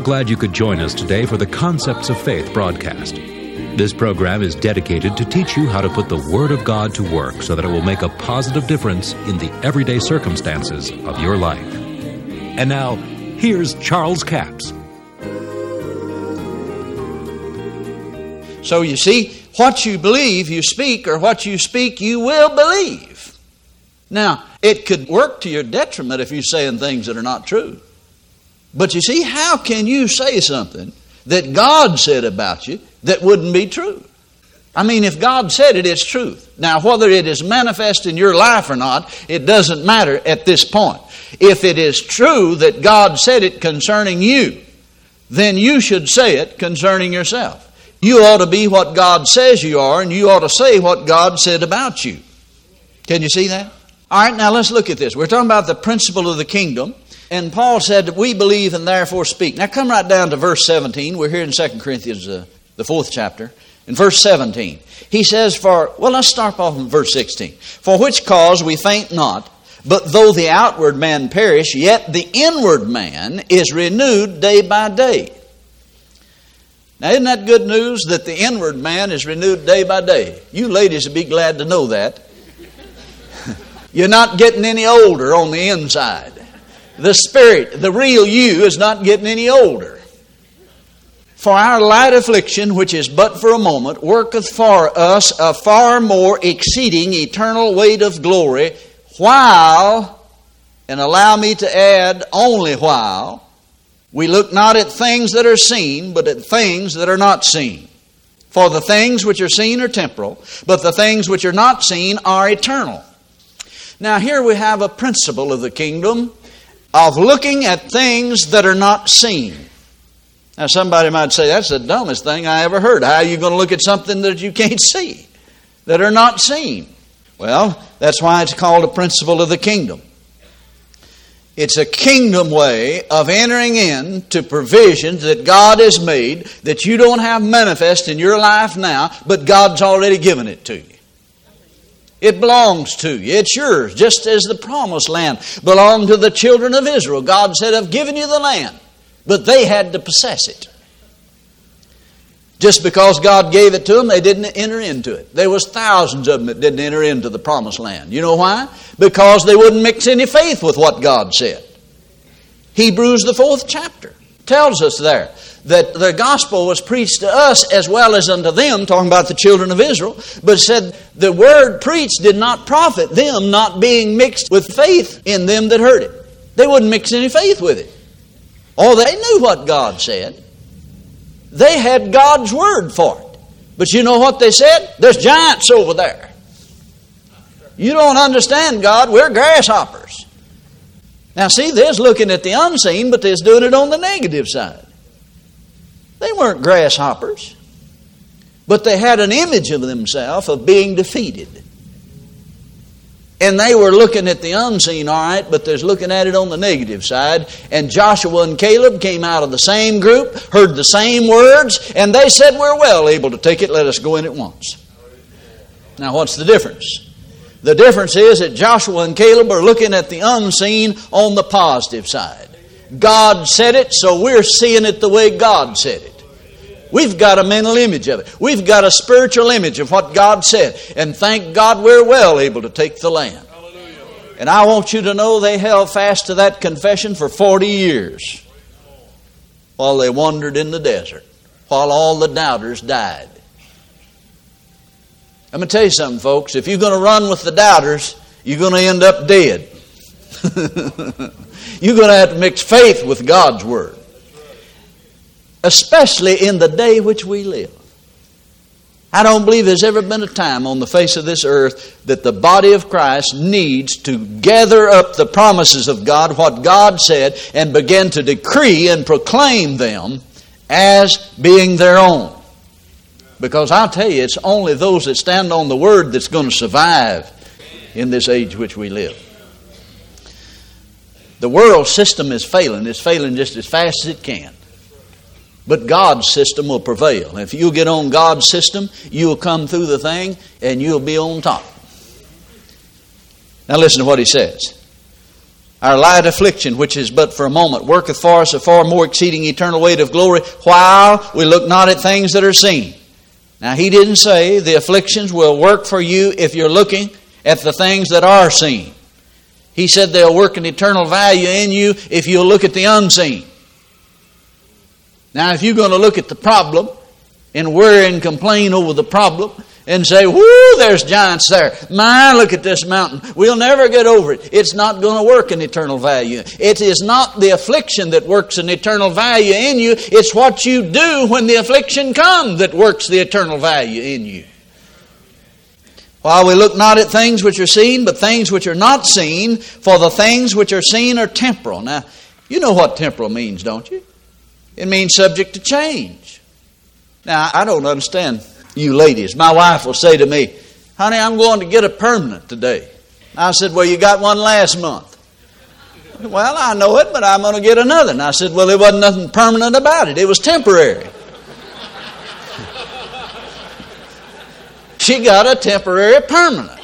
We're glad you could join us today for the Concepts of Faith broadcast. This program is dedicated to teach you how to put the Word of God to work so that it will make a positive difference in the everyday circumstances of your life. And now, here's Charles Capps. So you see, what you believe, you speak, or what you speak, you will believe. Now, it could work to your detriment if you're saying things that are not true. But you see, how can you say something that God said about you that wouldn't be true? I mean, if God said it, it's truth. Now, whether it is manifest in your life or not, it doesn't matter at this point. If it is true that God said it concerning you, then you should say it concerning yourself. You ought to be what God says you are, and you ought to say what God said about you. Can you see that? All right, now let's look at this. We're talking about the principle of the kingdom. And Paul said, We believe and therefore speak. Now come right down to verse 17. We're here in 2 Corinthians, uh, the fourth chapter. In verse 17, he says, For, well, let's start off in verse 16. For which cause we faint not, but though the outward man perish, yet the inward man is renewed day by day. Now, isn't that good news that the inward man is renewed day by day? You ladies would be glad to know that. You're not getting any older on the inside. The spirit, the real you, is not getting any older. For our light affliction, which is but for a moment, worketh for us a far more exceeding eternal weight of glory, while, and allow me to add, only while, we look not at things that are seen, but at things that are not seen. For the things which are seen are temporal, but the things which are not seen are eternal. Now, here we have a principle of the kingdom of looking at things that are not seen. Now, somebody might say, that's the dumbest thing I ever heard. How are you going to look at something that you can't see, that are not seen? Well, that's why it's called a principle of the kingdom. It's a kingdom way of entering into provisions that God has made that you don't have manifest in your life now, but God's already given it to you. It belongs to you. It's yours, just as the promised land belonged to the children of Israel. God said, I've given you the land, but they had to possess it. Just because God gave it to them, they didn't enter into it. There was thousands of them that didn't enter into the promised land. You know why? Because they wouldn't mix any faith with what God said. Hebrews the fourth chapter tells us there that the gospel was preached to us as well as unto them, talking about the children of Israel, but said the word preached did not profit them, not being mixed with faith in them that heard it. They wouldn't mix any faith with it. Oh, they knew what God said. They had God's word for it. But you know what they said? There's giants over there. You don't understand God. We're grasshoppers. Now, see, they're looking at the unseen, but they're doing it on the negative side. They weren't grasshoppers, but they had an image of themselves of being defeated. And they were looking at the unseen, all right, but they're looking at it on the negative side. And Joshua and Caleb came out of the same group, heard the same words, and they said, We're well able to take it, let us go in at once. Now, what's the difference? The difference is that Joshua and Caleb are looking at the unseen on the positive side. God said it, so we're seeing it the way God said it. We've got a mental image of it. We've got a spiritual image of what God said. And thank God we're well able to take the land. And I want you to know they held fast to that confession for 40 years while they wandered in the desert, while all the doubters died. I'm going to tell you something, folks. If you're going to run with the doubters, you're going to end up dead. you're going to have to mix faith with God's Word especially in the day which we live. I don't believe there's ever been a time on the face of this earth that the body of Christ needs to gather up the promises of God, what God said, and begin to decree and proclaim them as being their own. Because I'll tell you, it's only those that stand on the Word that's going to survive in this age which we live. The world system is failing. It's failing just as fast as it can. But God's system will prevail. If you get on God's system, you'll come through the thing and you'll be on top. Now listen to what he says. Our light affliction, which is but for a moment, worketh for us a far more exceeding eternal weight of glory, while we look not at things that are seen. Now, he didn't say the afflictions will work for you if you're looking at the things that are seen. He said they'll work an eternal value in you if you'll look at the unseen. Now, if you're going to look at the problem and worry and complain over the problem and say, Whoo, there's giants there. My, look at this mountain. We'll never get over it. It's not going to work an eternal value. It is not the affliction that works an eternal value in you, it's what you do when the affliction comes that works the eternal value in you. While we look not at things which are seen, but things which are not seen, for the things which are seen are temporal. Now, you know what temporal means, don't you? It means subject to change. Now, I don't understand you ladies. My wife will say to me, Honey, I'm going to get a permanent today. I said, Well, you got one last month. Well, I know it, but I'm going to get another. And I said, Well, there wasn't nothing permanent about it, it was temporary. she got a temporary permanent.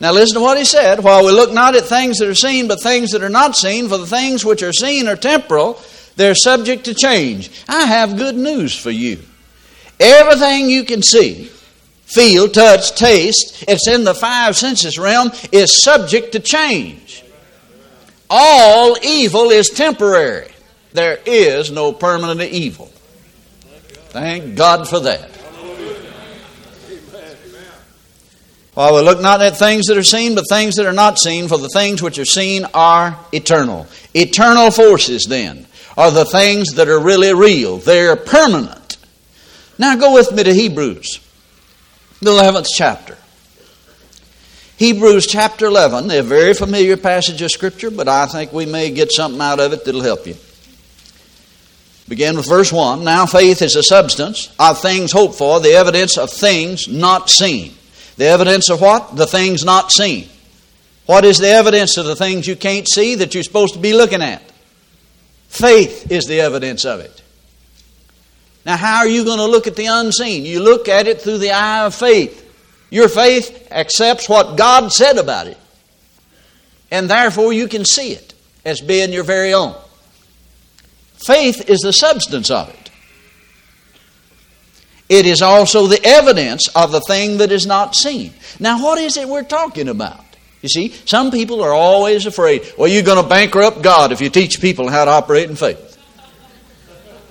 now, listen to what he said. While we look not at things that are seen, but things that are not seen, for the things which are seen are temporal, they're subject to change. I have good news for you. Everything you can see, feel, touch, taste, it's in the five senses realm, is subject to change. All evil is temporary. There is no permanent evil. Thank God for that. While we look not at things that are seen, but things that are not seen, for the things which are seen are eternal. Eternal forces, then, are the things that are really real. They're permanent. Now go with me to Hebrews, the 11th chapter. Hebrews chapter 11, a very familiar passage of Scripture, but I think we may get something out of it that'll help you. Begin with verse 1. Now faith is a substance of things hoped for, the evidence of things not seen. The evidence of what? The things not seen. What is the evidence of the things you can't see that you're supposed to be looking at? Faith is the evidence of it. Now, how are you going to look at the unseen? You look at it through the eye of faith. Your faith accepts what God said about it, and therefore you can see it as being your very own. Faith is the substance of it. It is also the evidence of the thing that is not seen. Now, what is it we're talking about? You see, some people are always afraid, well, you're going to bankrupt God if you teach people how to operate in faith.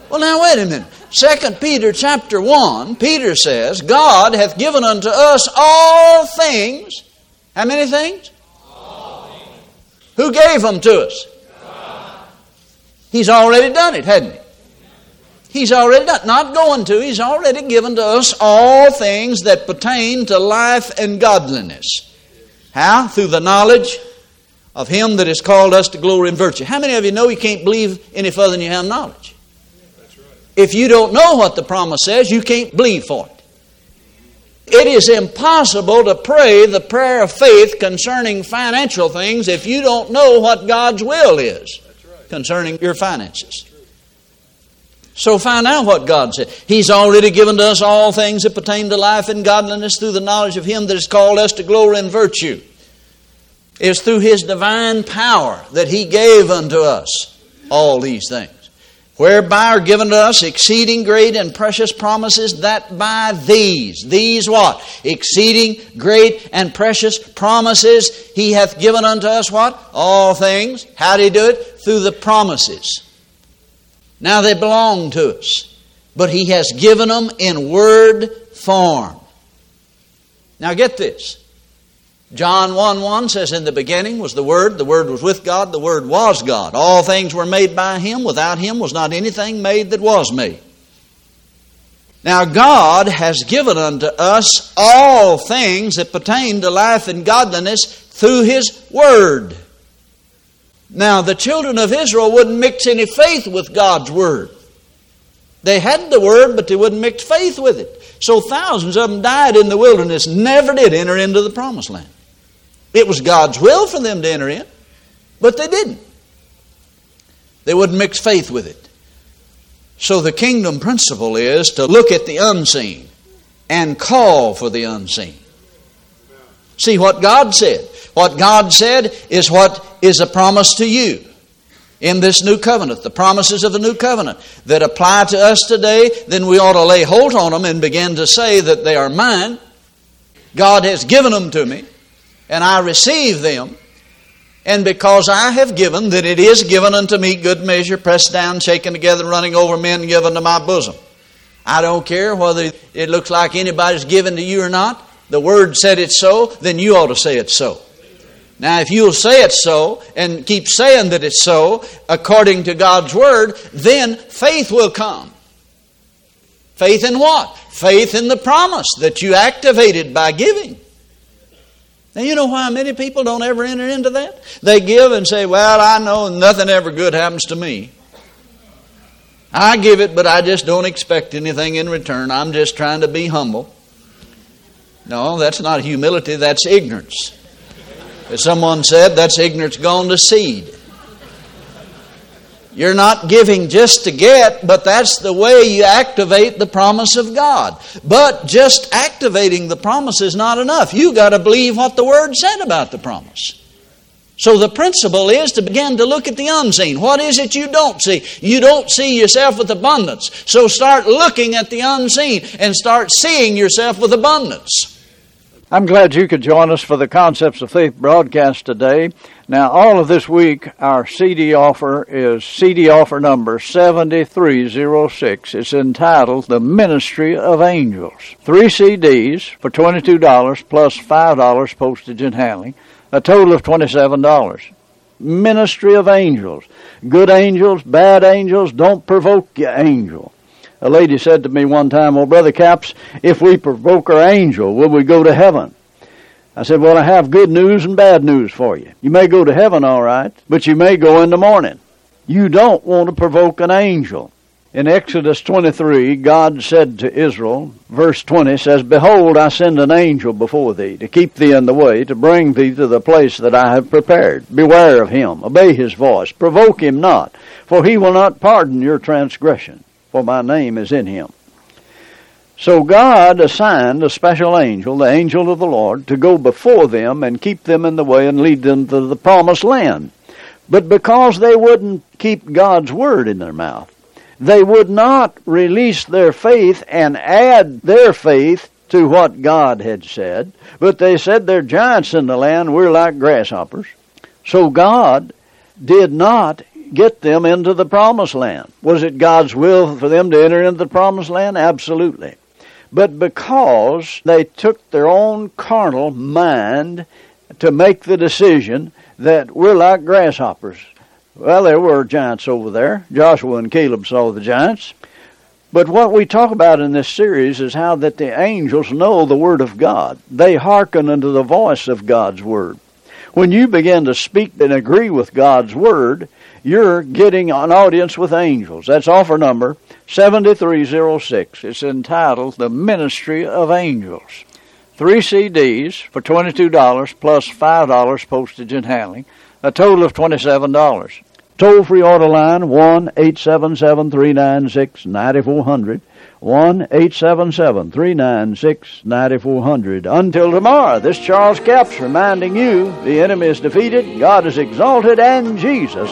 Well, now, wait a minute. Second Peter chapter 1, Peter says, God hath given unto us all things. How many things? things. Who gave them to us? God. He's already done it, hadn't he? He's already done, not going to, he's already given to us all things that pertain to life and godliness. How? Through the knowledge of Him that has called us to glory and virtue. How many of you know you can't believe any further than you have knowledge? If you don't know what the promise says, you can't believe for it. It is impossible to pray the prayer of faith concerning financial things if you don't know what God's will is concerning your finances. So find out what God said. He's already given to us all things that pertain to life and godliness through the knowledge of Him that has called us to glory and virtue. It's through His divine power that He gave unto us all these things. Whereby are given to us exceeding great and precious promises, that by these, these what? Exceeding great and precious promises, He hath given unto us what? All things. How did He do it? Through the promises. Now they belong to us, but He has given them in word form. Now get this. John 1 1 says, In the beginning was the Word, the Word was with God, the Word was God. All things were made by Him. Without Him was not anything made that was made. Now, God has given unto us all things that pertain to life and godliness through His Word. Now, the children of Israel wouldn't mix any faith with God's Word. They had the Word, but they wouldn't mix faith with it. So thousands of them died in the wilderness, never did enter into the promised land. It was God's will for them to enter in, but they didn't. They wouldn't mix faith with it. So the kingdom principle is to look at the unseen and call for the unseen. See what God said. What God said is what is a promise to you in this new covenant, the promises of the new covenant that apply to us today, then we ought to lay hold on them and begin to say that they are mine. God has given them to me, and I receive them. And because I have given, that it is given unto me good measure, pressed down, shaken together, running over men, given to my bosom. I don't care whether it looks like anybody's given to you or not. The Word said it so, then you ought to say it so. Now, if you'll say it so and keep saying that it's so according to God's Word, then faith will come. Faith in what? Faith in the promise that you activated by giving. Now, you know why many people don't ever enter into that? They give and say, Well, I know nothing ever good happens to me. I give it, but I just don't expect anything in return. I'm just trying to be humble. No, that's not humility, that's ignorance. As someone said, that's ignorance gone to seed. You're not giving just to get, but that's the way you activate the promise of God. But just activating the promise is not enough. You got to believe what the Word said about the promise. So the principle is to begin to look at the unseen. What is it you don't see? You don't see yourself with abundance. So start looking at the unseen and start seeing yourself with abundance. I'm glad you could join us for the Concepts of Faith broadcast today. Now, all of this week, our CD offer is CD offer number 7306. It's entitled The Ministry of Angels. Three CDs for $22 plus $5 postage and handling, a total of $27. Ministry of Angels. Good angels, bad angels, don't provoke your angel. A lady said to me one time, Well, Brother Capps, if we provoke our angel, will we go to heaven? I said, Well, I have good news and bad news for you. You may go to heaven, all right, but you may go in the morning. You don't want to provoke an angel. In Exodus 23, God said to Israel, verse 20 says, Behold, I send an angel before thee to keep thee in the way, to bring thee to the place that I have prepared. Beware of him, obey his voice, provoke him not, for he will not pardon your transgression for my name is in him. So God assigned a special angel, the angel of the Lord, to go before them and keep them in the way and lead them to the promised land. But because they wouldn't keep God's word in their mouth, they would not release their faith and add their faith to what God had said, but they said they're giants in the land, we're like grasshoppers. So God did not get them into the promised land. Was it God's will for them to enter into the promised land? Absolutely. But because they took their own carnal mind to make the decision that we're like grasshoppers. Well, there were giants over there. Joshua and Caleb saw the giants. But what we talk about in this series is how that the angels know the Word of God. They hearken unto the voice of God's Word. When you begin to speak and agree with God's Word, you're getting an audience with angels. That's offer number 7306. It's entitled The Ministry of Angels. Three CDs for $22 plus $5 postage and handling, a total of $27. Toll free order line 1 877 396 9400. 1 877 396 9400. Until tomorrow, this Charles Capps reminding you the enemy is defeated, God is exalted, and Jesus